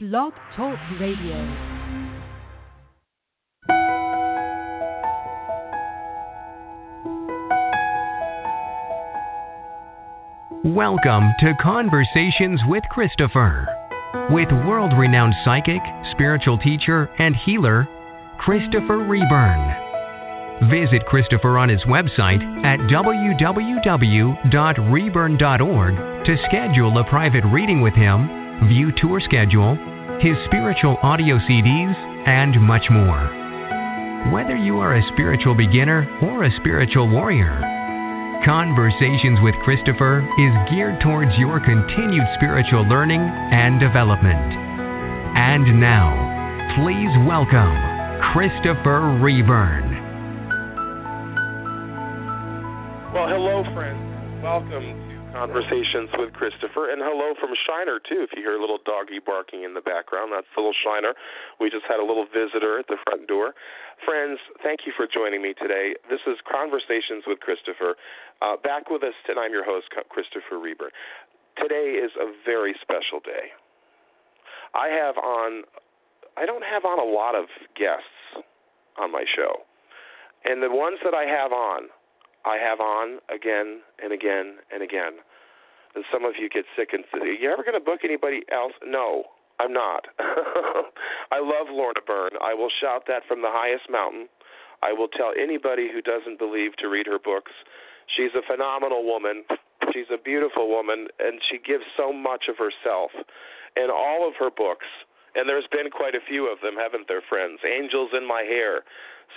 Blog Talk Radio. Welcome to Conversations with Christopher, with world renowned psychic, spiritual teacher, and healer, Christopher Reburn. Visit Christopher on his website at www.reburn.org to schedule a private reading with him, view tour schedule, his spiritual audio CDs, and much more. Whether you are a spiritual beginner or a spiritual warrior, Conversations with Christopher is geared towards your continued spiritual learning and development. And now, please welcome Christopher Reburn. Well, hello, friends. Welcome Conversations with Christopher, and hello from Shiner too. If you hear a little doggy barking in the background, that's little Shiner. We just had a little visitor at the front door. Friends, thank you for joining me today. This is Conversations with Christopher. Uh, back with us tonight, I'm your host, Christopher Reburn. Today is a very special day. I have on, I don't have on a lot of guests on my show, and the ones that I have on, I have on again and again and again. Some of you get sick and say, "You ever going to book anybody else?" No, I'm not. I love Lorna Byrne. I will shout that from the highest mountain. I will tell anybody who doesn't believe to read her books. She's a phenomenal woman. She's a beautiful woman, and she gives so much of herself in all of her books. And there's been quite a few of them, haven't there, friends? Angels in My Hair,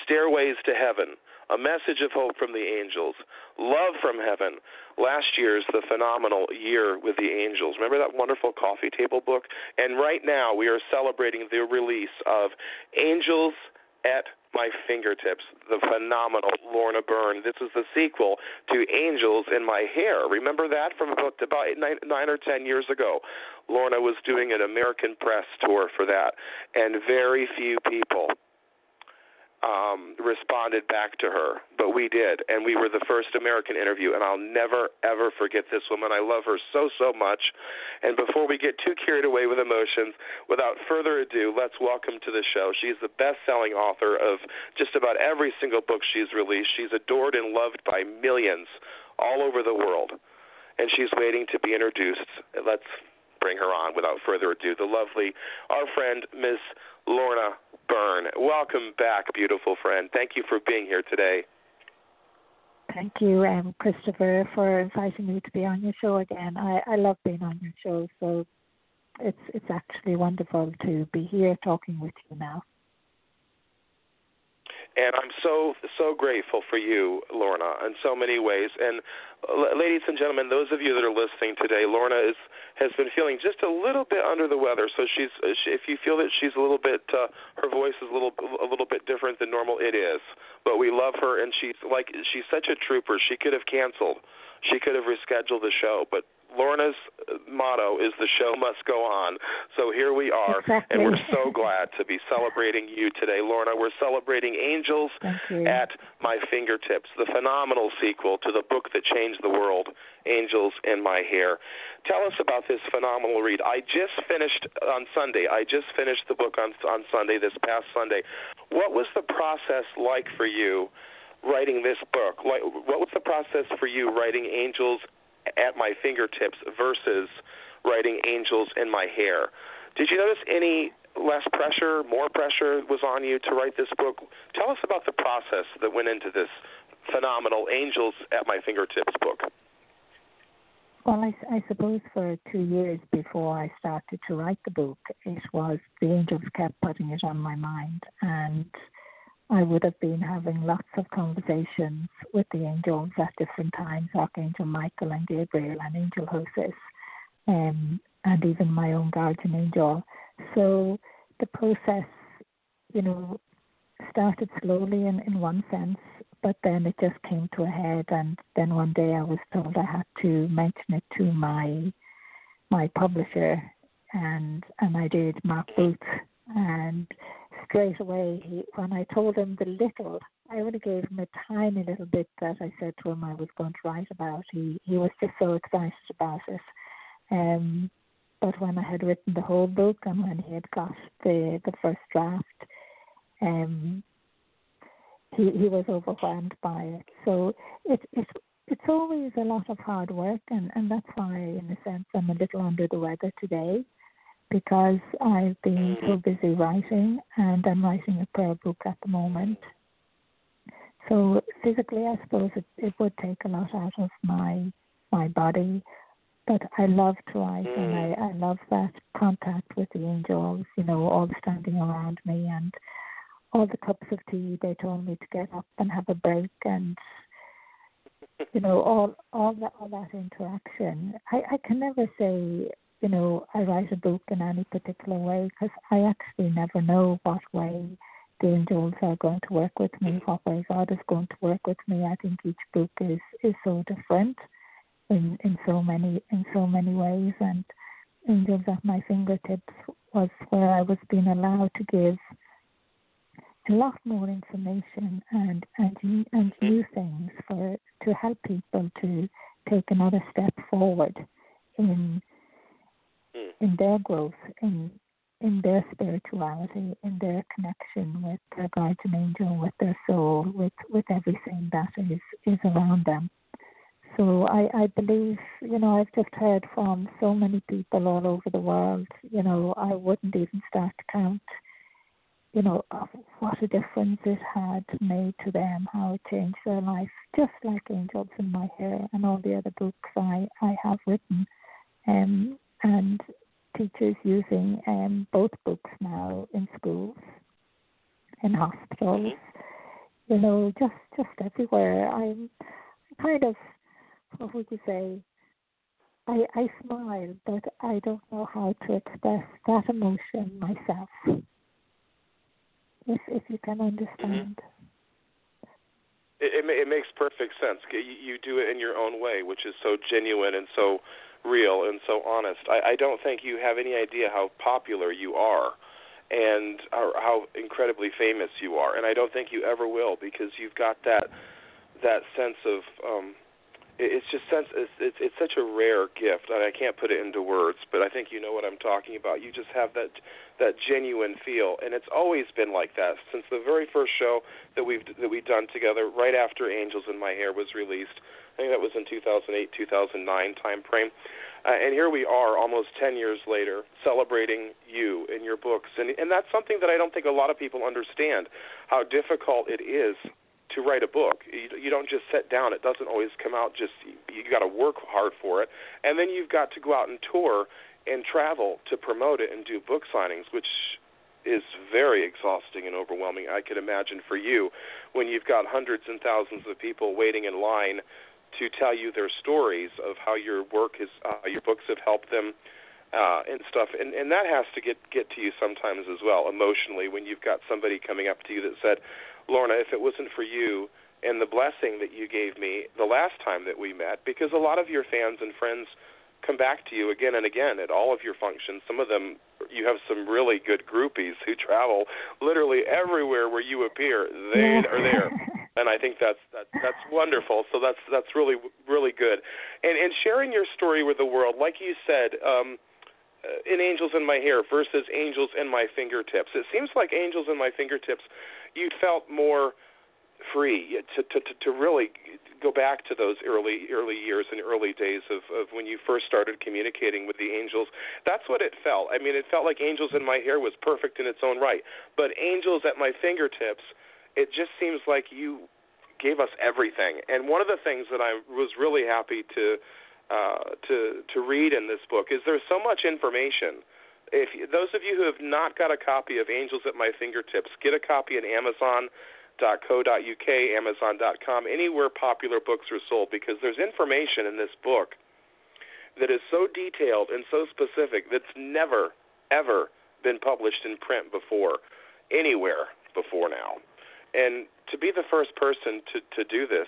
Stairways to Heaven, A Message of Hope from the Angels, Love from Heaven. Last year's The Phenomenal Year with the Angels. Remember that wonderful coffee table book? And right now we are celebrating the release of Angels at my fingertips, the phenomenal Lorna Byrne. This is the sequel to Angels in My Hair. Remember that from about about nine, nine or ten years ago? Lorna was doing an American press tour for that, and very few people um, responded back to her, but we did, and we were the first American interview, and I'll never ever forget this woman. I love her so so much. And before we get too carried away with emotions, without further ado, let's welcome to the show. She's the best-selling author of just about every single book she's released. She's adored and loved by millions all over the world, and she's waiting to be introduced. Let's bring her on without further ado. The lovely, our friend, Miss Lorna Byrne. Welcome back, beautiful friend. Thank you for being here today. Thank you, um, Christopher, for inviting me to be on your show again. I, I love being on your show, so it's it's actually wonderful to be here talking with you now. And I'm so so grateful for you, Lorna, in so many ways. And uh, ladies and gentlemen, those of you that are listening today, Lorna is has been feeling just a little bit under the weather. So she's uh, she, if you feel that she's a little bit uh, her voice is a little a little bit different than normal, it is. But we love her, and she's like she's such a trooper. She could have canceled, she could have rescheduled the show, but Lorna's motto is the show must go on. So here we are, exactly. and we're so glad to be celebrating you today, Lorna. We're celebrating Angels at My Fingertips, the phenomenal sequel to the book that changed the world, Angels in My Hair. Tell us about this phenomenal read. I just finished on Sunday. I just finished the book on on Sunday, this past Sunday. What was the process like for you? Writing this book, like, what was the process for you writing Angels at my fingertips versus writing angels in my hair. Did you notice any less pressure, more pressure was on you to write this book? Tell us about the process that went into this phenomenal Angels at My Fingertips book. Well, I, I suppose for two years before I started to write the book, it was the angels kept putting it on my mind, and I would have been having lots of conversations with the angels at different times, Archangel Michael and Gabriel and Angel Joseph, um, and even my own guardian angel. So the process, you know, started slowly in, in one sense, but then it just came to a head. And then one day I was told I had to mention it to my my publisher, and and I did, Mark Booth, and straight away, he, when I told him the little, I only gave him a tiny little bit that I said to him I was going to write about. He he was just so excited about it. Um, but when I had written the whole book and when he had got the the first draft, um, he he was overwhelmed by it. So it it it's always a lot of hard work, and and that's why, in a sense, I'm a little under the weather today because I've been so mm-hmm. busy writing, and I'm writing a prayer book at the moment. So physically, I suppose it, it would take a lot out of my my body, but I love to write, and I, mm. I love that contact with the angels. You know, all standing around me, and all the cups of tea they told me to get up and have a break, and you know, all all that all that interaction. I I can never say you know, I write a book in any particular way because I actually never know what way the angels are going to work with me, what way God is going to work with me. I think each book is is so different in in so many in so many ways, and angels at my fingertips was where I was being allowed to give a lot more information and and and mm-hmm. new things for to help people to take another step forward in mm. in their growth, in in their spirituality, in their connection with their guardian angel, with their soul, with with everything that is is around them. So I, I believe, you know, I've just heard from so many people all over the world, you know, I wouldn't even start to count, you know, what a difference it had made to them, how it changed their life, just like Angels in My Hair and all the other books I, I have written. Um, and teachers using um, both books now in schools, in hospitals, mm-hmm. you know, just just everywhere. I'm kind of what would you say? I I smile, but I don't know how to express that emotion myself. If if you can understand. Mm-hmm. It, it, it makes perfect sense. You, you do it in your own way, which is so genuine and so real and so honest. I, I don't think you have any idea how popular you are and how incredibly famous you are. And I don't think you ever will because you've got that that sense of um it's just sense it's, it's it's such a rare gift and I can't put it into words but I think you know what I'm talking about you just have that that genuine feel and it's always been like that since the very first show that we've that we've done together right after Angels in My Hair was released Think that was in 2008, 2009 time frame. Uh, and here we are, almost 10 years later, celebrating you and your books. And, and that's something that I don't think a lot of people understand how difficult it is to write a book. You, you don't just sit down. It doesn't always come out just, you, you got to work hard for it. And then you've got to go out and tour and travel to promote it and do book signings, which is very exhausting and overwhelming. I could imagine for you when you've got hundreds and thousands of people waiting in line to tell you their stories of how your work is, uh, your books have helped them, uh, and stuff. And and that has to get get to you sometimes as well, emotionally, when you've got somebody coming up to you that said, Lorna, if it wasn't for you and the blessing that you gave me the last time that we met, because a lot of your fans and friends come back to you again and again at all of your functions. Some of them, you have some really good groupies who travel literally everywhere where you appear. They are there. and I think that's that's that's wonderful. So that's that's really really good, and and sharing your story with the world, like you said, um, uh, in Angels in My Hair versus Angels in My Fingertips. It seems like Angels in My Fingertips, you felt more free to to, to really go back to those early early years and early days of of when you first started communicating with the angels that's what it felt i mean it felt like angels in my hair was perfect in its own right but angels at my fingertips it just seems like you gave us everything. And one of the things that I was really happy to uh, to to read in this book is there's so much information. If those of you who have not got a copy of Angels at My Fingertips, get a copy at Amazon.co.uk, Amazon.com, anywhere popular books are sold, because there's information in this book that is so detailed and so specific that's never ever been published in print before anywhere before now and to be the first person to to do this,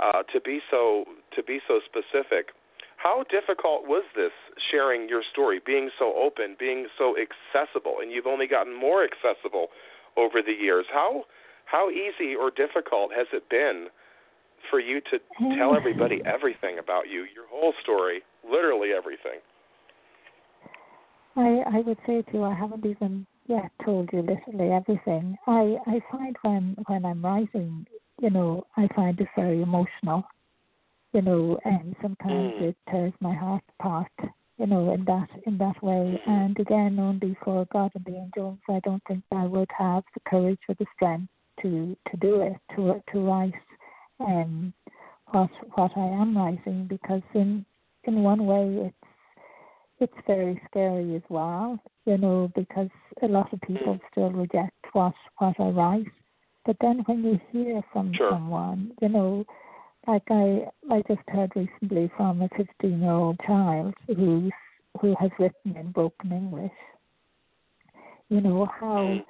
uh, to be so to be so specific, how difficult was this sharing your story, being so open, being so accessible, and you've only gotten more accessible over the years. How how easy or difficult has it been for you to tell everybody everything about you, your whole story, literally everything? I I would say too, I haven't even yet told you literally everything. I I find when when I'm writing, you know, I find it very emotional. You know, and sometimes Mm. it tears my heart apart. You know, in that in that way. Mhm. And again, only for God and the angels, I don't think I would have the courage or the strength to to do it to to write um what what I am writing because in in one way it's it's very scary as well, you know, because a lot of people Mm. still reject what what I write. But then when you hear from Sure. someone, you know, like I I just heard recently from a fifteen year old child who's who has written in broken English, you know, how Mm.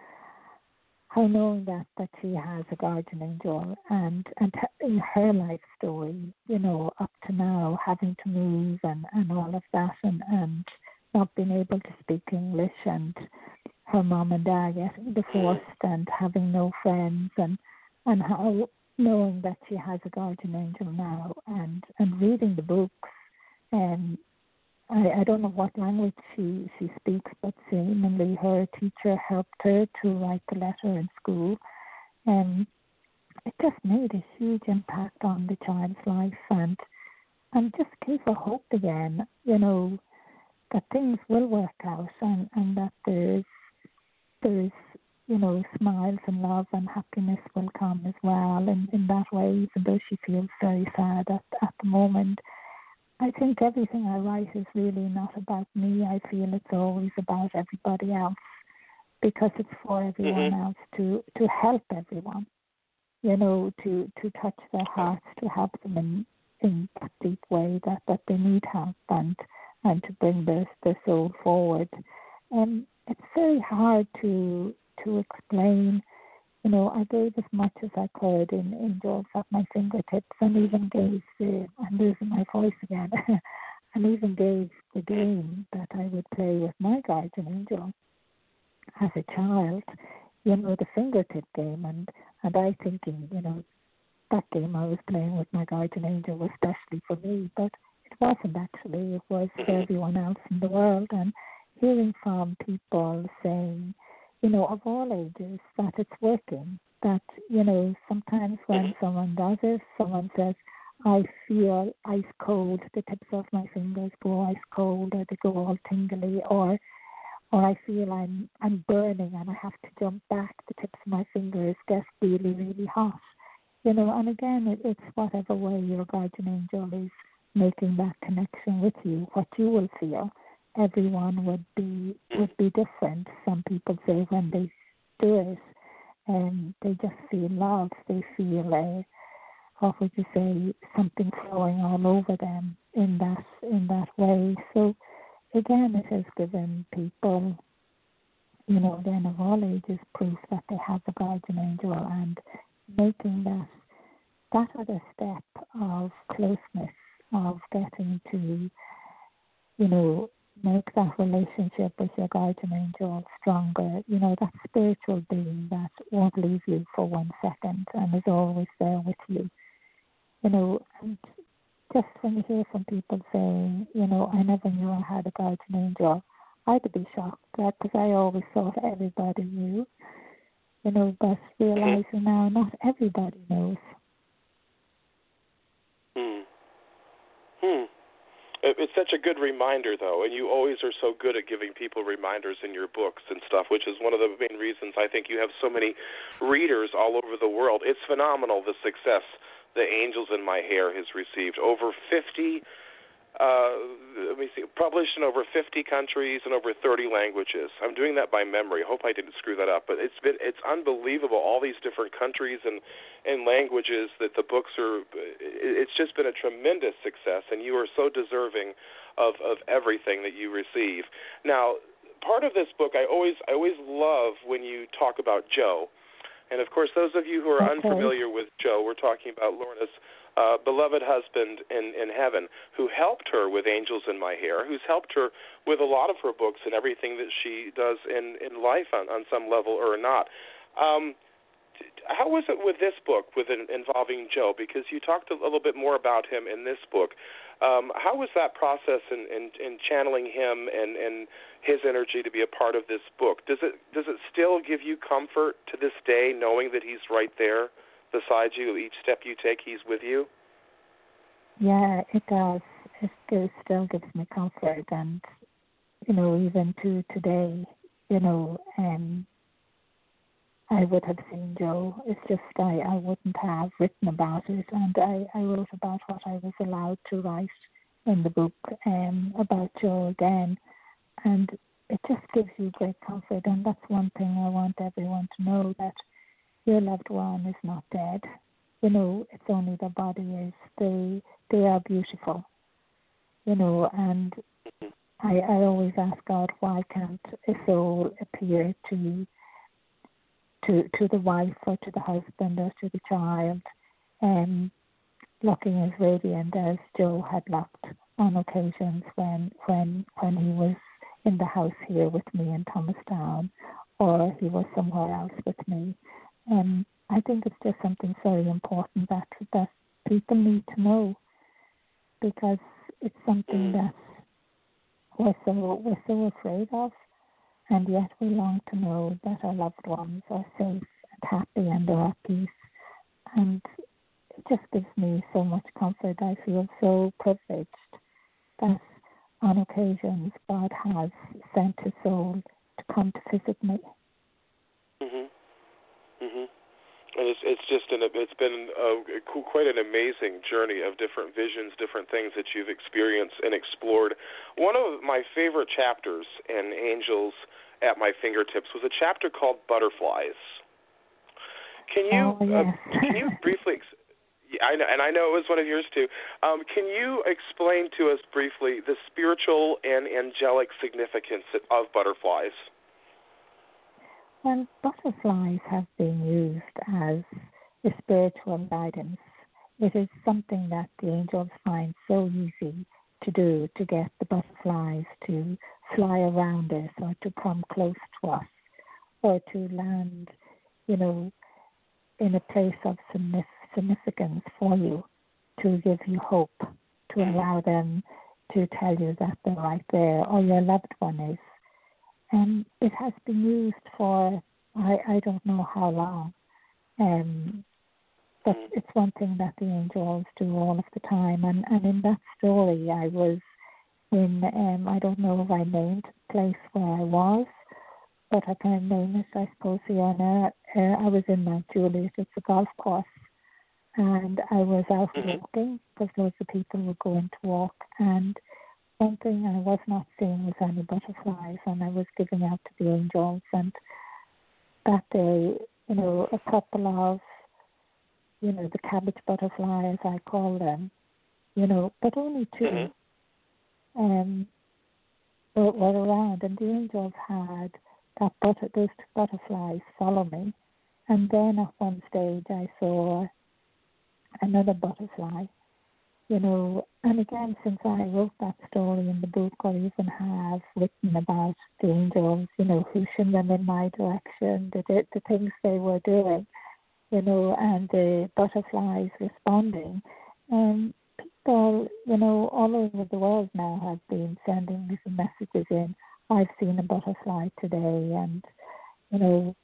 how knowing that that she has a guardian angel and and in her life story, you know, up to now having to move and and all of that and and not being able to speak English and her mom and dad getting divorced and having no friends and and how knowing that she has a guardian angel now and and reading the books and I, I don't know what language she, she speaks, but seemingly her teacher helped her to write the letter in school. And it just made a huge impact on the child's life and and just gave her hope again, you know, that things will work out and, and that there's there's you know, smiles and love and happiness will come as well in, in that way, even though she feels very sad at, at the moment. I think everything I write is really not about me. I feel it's always about everybody else because it's for everyone Mhm. else to to help everyone. You know, to to touch their hearts, to help them in in that deep way that that they need help and and to bring their their soul forward. And it's very hard to to explain you know, I gave as much as I could in, in at my fingertips and even gave the, I'm losing my voice again, and even gave the game that I would play with my guardian angel as a child, you know, the fingertip game. And, and I thinking, you know, that game I was playing with my guardian angel was especially for me, but wasn't actually. It was for mm-hmm. everyone else in the world. And hearing from people saying, you know, of all ages, that it's working. That, you know, sometimes when mm-hmm. someone does it, someone says, I feel ice cold, the tips of my fingers go ice cold or they go all tingly or or I feel I'm I'm burning and I have to jump back, the tips of my fingers get really, really hot. You know, and again it, it's whatever way your guardian angel is making that connection with you, what you will feel everyone would be would be different. Some people say when they do it, and they just feel love. They feel a what would you say something flowing all over them in that in that way. So again, it has given people, you know, then of all ages, proof that they have a guardian angel and making that that other step of closeness of getting to, you know, make that relationship with your guardian angel stronger. You know, that spiritual being that won't leave you for one second and is always there with you. You know, and just when you hear from people saying, you know, I never knew I had a guardian angel, I'd be shocked because I always thought everybody knew. You know, but realizing now not everybody knows. Hmm. Hmm. It- It's such a good reminder, though, and you always are so good at giving people reminders in your books and stuff, which is one of the main reasons I think you have so many readers all over the world. It's phenomenal the success the Angels in My Hair has received. Over 50, uh, let me see, published in over 50 countries and over 30 languages. I'm doing that by memory. Hope I didn't screw that up, but it's been it's unbelievable. All these different countries and and languages that the books are. It's just been a tremendous success, and you are so deserving of of everything that you receive. Now, part of this book, I always I always love when you talk about Joe, and of course, those of you who are Okay. unfamiliar with Joe, we're talking about Lorna's uh, beloved husband in in heaven, who helped her with Angels in My Hair, who's helped her with a lot of her books and everything that she does in in life on on some level or not. Um, how was it with this book with in, involving Joe? Because you talked a little bit more about him in this book. Um, how was that process in, in, in channeling him and, and his energy to be a part of this book? Does it does it still give you comfort to this day, knowing that he's right there beside you each step you take? He's with you. Yeah, it does. It still, gives me comfort, and you know, even to today, you know, um, I would have seen Joe. It's just I, I wouldn't have written about it, and I, I wrote about what I was allowed to write in the book um, about Joe again, and it just gives you great comfort. And that's one thing I want everyone to know that your loved one is not dead. You know, it's only the body is. They they are beautiful. You know, and I I always ask God why can't a soul appear to to to the wife or to the husband or to the child, um, looking as radiant as Joe had looked on occasions when when when he was in the house here with me in Thomastown, or he was somewhere else with me. Um, I think it's just something very important that that people need to know because it's something that we're so we're so afraid of and yet we long to know that our loved ones are safe and happy and are at peace. And it just gives me so much comfort. I feel so privileged that on occasions God has sent His soul to come to visit me. Mhm. And it's it's just an it's been a, quite an amazing journey of different visions, different things that you've experienced and explored. One of my favorite chapters in Angels at my fingertips was a chapter called Butterflies. Can you oh, yes. uh, can you briefly? I know, and I know it was one of yours too. Um, can you explain to us briefly the spiritual and angelic significance of butterflies? When butterflies have been used as a spiritual guidance, it is something that the angels find so easy to do to get the butterflies to fly around us or to come close to us or to land, you know, in a place of significance for you to give you hope, to mm. allow them to tell you that they're right there or your loved one is. And it has been used for I, I don't know how long. Um, but it's one thing that the angels do all of the time. And, and in that story, I was in um I don't know if I named the place where I was, but I can name it I suppose Fiona. Uh, I was in Mount Juliet, it's a golf course. And I was out mm-hmm. walking because loads of people were going to walk and one thing I was not seeing was any butterflies and I was giving out to the angels and that day, you know, a couple of you know, the cabbage butterflies I call them, you know, but only 2 mm-hmm. Um, were, were around, and the angels had that butter, those butterflies follow me. And then at one stage, I saw another butterfly, you know. And again, since I wrote that story in the book, or even have written about the angels, you know, pushing them in my direction, the the things they were doing, you know, and the butterflies responding. Um, people, you know, all over the world now have been sending me some messages in. I've seen a butterfly today, and you know,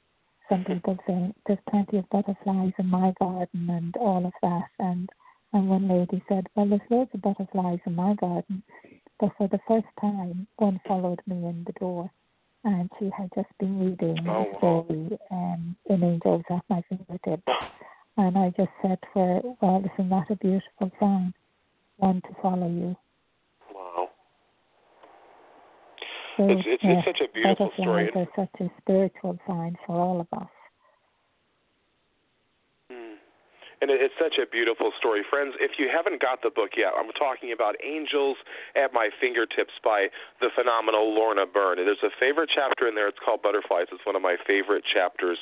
some people say there's plenty of butterflies in my garden, and all of that. And and one lady said, well, there's loads of butterflies in my garden, but for the first time, one followed me in the door, and she had just been reading oh, the um, in Angels at my fingertips. And I just said to her, well, isn't that a beautiful sign? one to follow you. Wow. So, it's, it's, yes, it's such a beautiful story. Are such a spiritual sign for all of us. And it's such a beautiful story. Friends, if you haven't got the book yet, I'm talking about Angels at My Fingertips by the phenomenal Lorna Byrne. And There's a favorite chapter in there. It's called Butterflies. It's one of my favorite chapters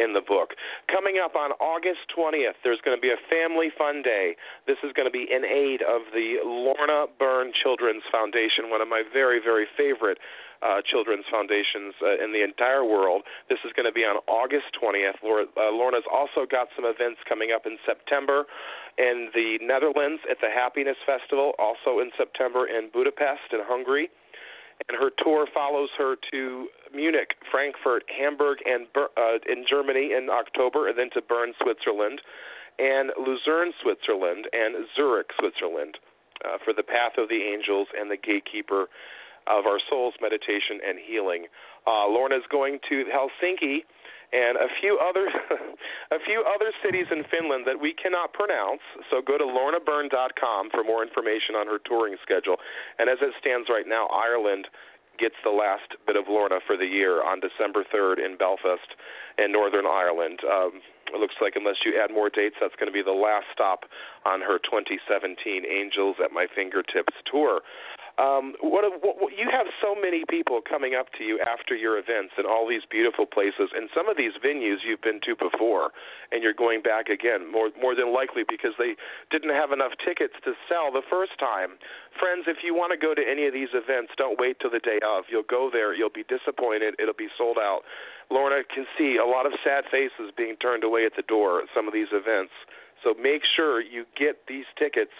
in the book. Coming up on August 20th, there's going to be a family fun day. This is going to be in aid of the Lorna Byrne Children's Foundation, one of my very, very favorite uh, children's foundations uh, in the entire world. This is going to be on August 20th. Laura, uh, Lorna's also got some events coming up in September in the Netherlands at the Happiness Festival, also in September in Budapest in Hungary. And her tour follows her to Munich, Frankfurt, Hamburg, and uh, in Germany in October, and then to Bern, Switzerland, and Lucerne, Switzerland, and Zurich, Switzerland, uh, for the Path of the Angels and the Gatekeeper of Our Souls meditation and healing. Uh, Lorna is going to Helsinki and a few other a few other cities in Finland that we cannot pronounce. So go to lornabyrne.com for more information on her touring schedule. And as it stands right now, Ireland gets the last bit of Lorna for the year on December 3rd in Belfast in Northern Ireland. Um, it looks like unless you add more dates, that's going to be the last stop on her 2017 Angels at My Fingertips tour. Um, what, what, what you have so many people coming up to you after your events in all these beautiful places, and some of these venues you've been to before, and you're going back again more more than likely because they didn't have enough tickets to sell the first time. Friends, if you want to go to any of these events, don't wait till the day of. You'll go there, you'll be disappointed, it'll be sold out. Lorna can see a lot of sad faces being turned away at the door at some of these events. So make sure you get these tickets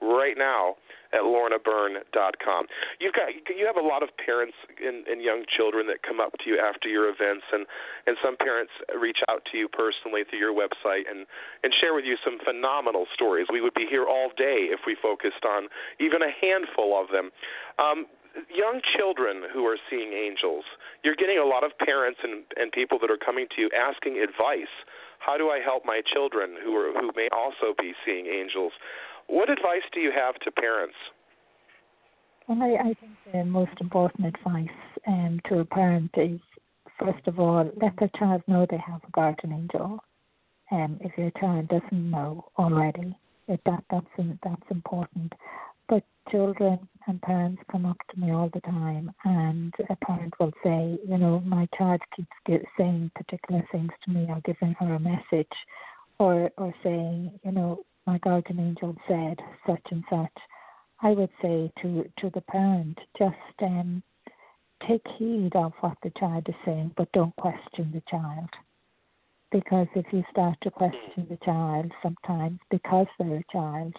right now at lornabyrne.com. You've got you have a lot of parents and, and young children that come up to you after your events, and and some parents reach out to you personally through your website and and share with you some phenomenal stories. We would be here all day if we focused on even a handful of them. Um, young children who are seeing angels, you're getting a lot of parents and, and people that are coming to you asking advice. How do I help my children who are who may also be seeing angels? What advice do you have to parents? Well, I, I think the most important advice um, to a parent is first of all, let their child know they have a guardian angel. Um, if your child doesn't know already, it, that that's that's important. But children and parents come up to me all the time, and a parent will say, you know, my child keeps get, saying particular things to me, or giving her a message, or or saying, you know, my guardian angel said such and such, I would say to to the parent, just um, take heed of what the child is saying, but don't question the child. Because if you start to question the child, sometimes because they're a child,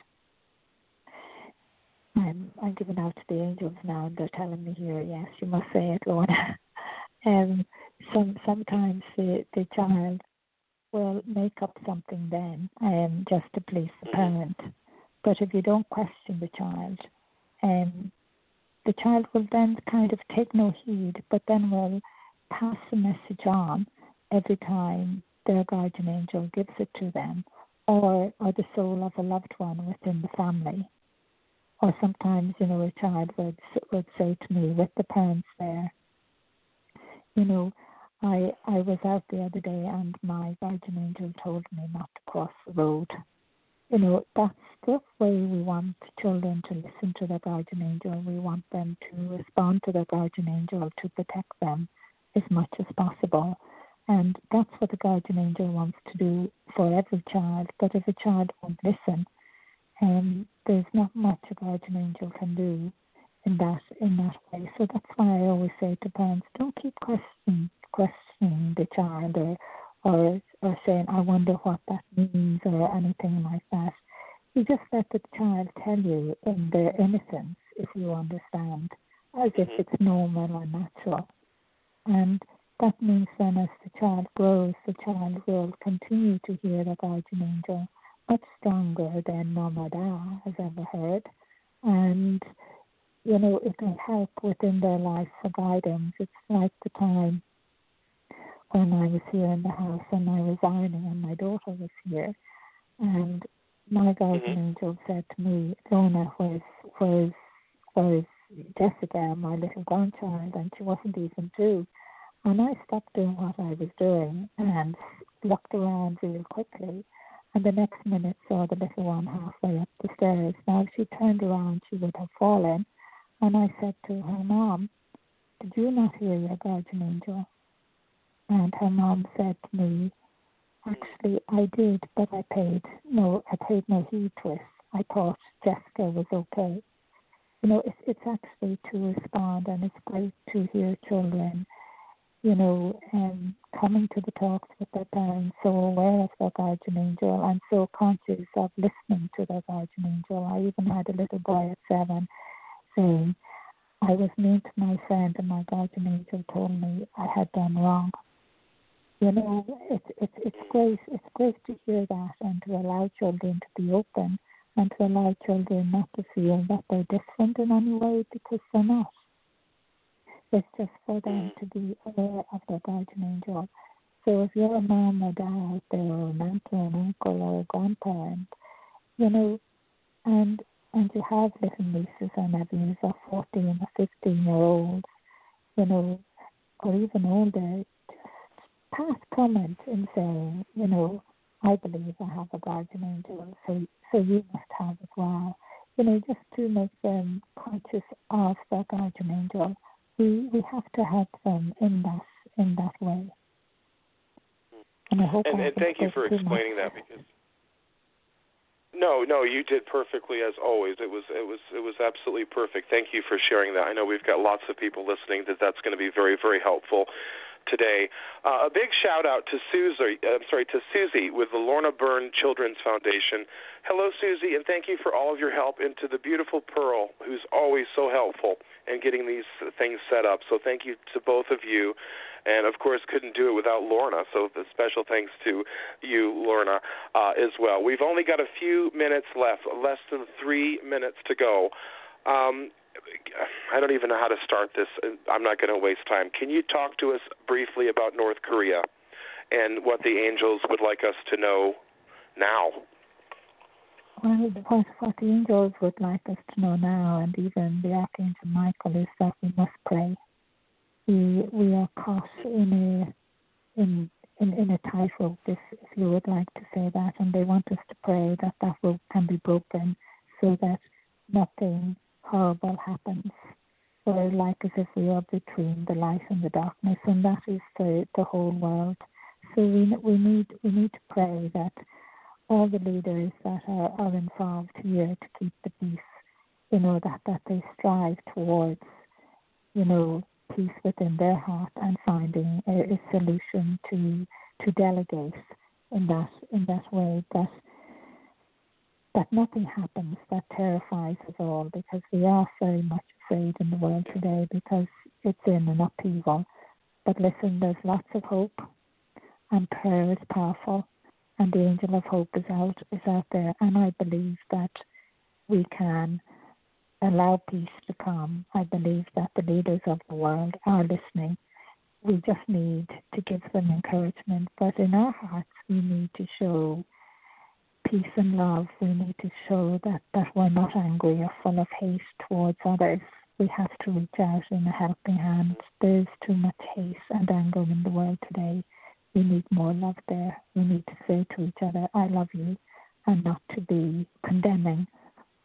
I'm I'm giving out to the angels now, and they're telling me here, yes, you must say it, Lorna. um, some sometimes the the child will make up something then um, just to please the parent. But if you don't question the child, um, the child will then kind of take no heed, but then will pass the message on every time their guardian angel gives it to them, or or the soul of a loved one within the family. Or sometimes, you know, a child would would say to me, with the parents there, you know, I I was out the other day and my guardian angel told me not to cross the road. You know, that's the way we want children to listen to their guardian angel. We want them to respond to their guardian angel to protect them as much as possible. And that's what the guardian angel wants to do for every child. But if a child won't listen, um, there's not much a guardian angel can do in that in that way. So that's why I always say to parents, don't keep questioning questioning the child or or or saying, I wonder what that means or anything like that. You just let the child tell you in their innocence, if you understand, as if mm-hmm. it's normal or natural. And that means then as the child grows, the child will continue to hear the guardian angel much stronger than Mama Da has ever heard. And, you know, it will help within their life for guidance. It's like the time when I was here in the house and I was ironing and my daughter was here. And my guardian mm-hmm. angel said to me, Lorna, where's, where's, where's Jessica, my little grandchild? And she wasn't even two. And I stopped doing what I was doing and looked around real quickly. And the next minute saw the little one halfway up the stairs. Now, if she turned around, she would have fallen. And I said to her, Mom, did you not hear your guardian angel? And her mom said to me, Actually, I did, but I paid no, I paid no heed to it. I thought Jessica was okay. you know, it's it's actually to respond, and it's great to hear children, you know, um, coming to the talks with their parents, so aware of their guardian angel, and so conscious of listening to their guardian angel. I even had a little boy at seven saying, "I was mean to my friend, and my guardian angel told me I had done wrong." You know, it's it's it's great. It's great to hear that and to allow children to be open and to allow children not to feel that they're different in any way because they're not. It's just for them mm. to be aware of their guardian angel. So if you're a mom or dad there or an aunt or an uncle or a grandparent, you know, and and you have little nieces and nephews or fourteen or fifteen year olds, you know, or even older, just pass comments and say, you know, I believe I have a guardian angel, so so you must have as well. You know, just to make them conscious of their guardian angel. We we have to help them in that in that way. And I hope and, and thank you for explaining that because no, no, you did perfectly as always. It was it was it was absolutely perfect. Thank you for sharing that. I know we've got lots of people listening that that's going to be very very helpful today. Uh, a big shout out to Susie, uh, I'm sorry, to Susie with the Lorna Byrne Children's Foundation. Hello, Susie, and thank you for all of your help, and to the beautiful Pearl, who's always so helpful in getting these things set up. So thank you to both of you. And of course, couldn't do it without Lorna. So the special thanks to you, Lorna, uh, as well. We've only got a few minutes left, less than three minutes to go. Um, I don't even know how to start this. I'm not going to waste time. Can you talk to us briefly about North Korea and what the angels would like us to know now? Well, what, what the angels would like us to know now, and even the Archangel Michael, is that we must pray. We we are caught in a in in, in a tightrope, if, if you would like to say that, and they want us to pray that that rope can be broken, so that nothing horrible happens. We're like as if we are between the light and the darkness, and that is the, the whole world. So we, we need we need to pray that all the leaders that are, are involved here to keep the peace, you know, that, that they strive towards, you know, peace within their heart and finding a, a solution to to delegate in that in that way that that nothing happens that terrifies us all because we are very much afraid in the world today because it's in an upheaval. But listen, there's lots of hope, and prayer is powerful, and the angel of hope is out is out there, and I believe that we can allow peace to come. I believe that the leaders of the world are listening. We just need to give them encouragement, but in our hearts, we need to show peace and love, we need to show that, that we're not angry or full of hate towards others. We have to reach out in a helping hand. There's too much hate and anger in the world today. We need more love there. We need to say to each other, I love you, and not to be condemning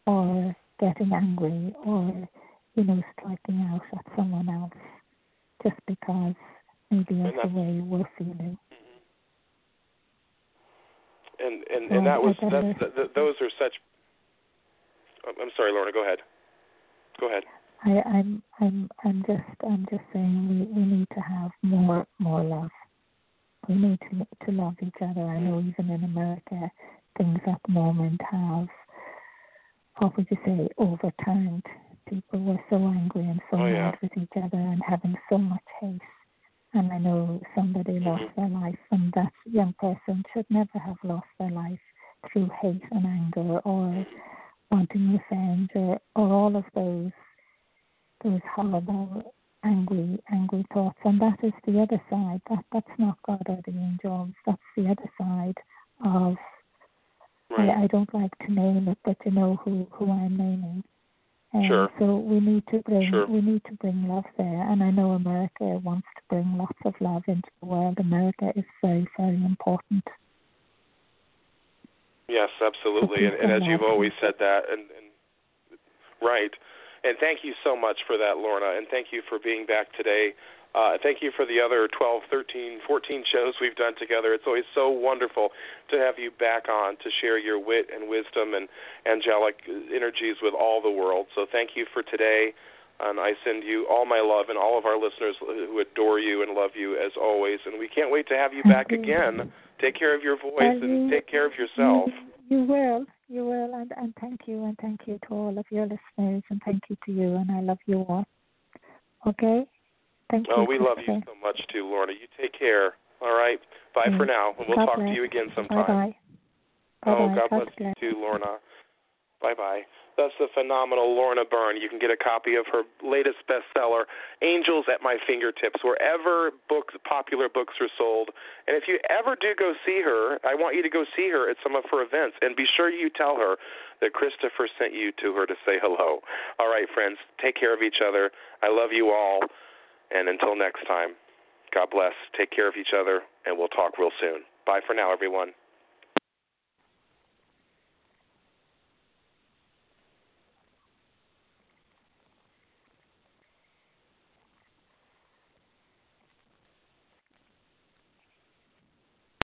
or getting angry or, you know, striking out at someone else just because maybe that's the way we're feeling and and and oh, that was that's the, those are such. I'm sorry, Lorna. Go ahead. Go ahead. I, I'm I'm I'm just I'm just saying we, we need to have more more love. We need to to love each other. I know even in America, things at the moment have what would you say overturned. People were so angry and so oh, yeah. mad with each other and having so much hate and I know somebody lost mm-hmm. their life, and that young person should never have lost their life through hate and anger or wanting revenge or, or all of those those horrible angry angry thoughts and that is the other side that that's not god or the angels that's the other side of. I, I don't like to name it but you know who who i'm naming sure. So we need to bring sure. we need to bring love there, and I know America wants to bring lots of love into the world. America is very very important. Yes, absolutely, and, and as you've always said that, and, and right, and thank you so much for that, Lorna, and thank you for being back today Uh, thank you for the other 12, 13, 14 shows we've done together. It's always so wonderful to have you back on to share your wit and wisdom and angelic energies with all the world. So thank you for today. And I send you all my love and all of our listeners who adore you and love you as always. And we can't wait to have you back again. Take care of your voice and take care of yourself. You will. You will. And, and thank you. And thank you to all of your listeners. And thank you to you. And I love you all. Okay? Thank oh, you. Oh, we love you so much too, Lorna. You take care. All right. Bye mm. for now. And we'll God talk bless. to you again sometime. Bye-bye. Oh, God God bless you too, Lorna. Bye bye. That's the phenomenal Lorna Byrne. You can get a copy of her latest bestseller, Angels at My Fingertips, wherever books, popular books are sold. And if you ever do go see her, I want you to go see her at some of her events. And be sure you tell her that Christopher sent you to her to say hello. All right, friends, take care of each other. I love you all. And until next time, God bless. Take care of each other, and we'll talk real soon. Bye for now, everyone.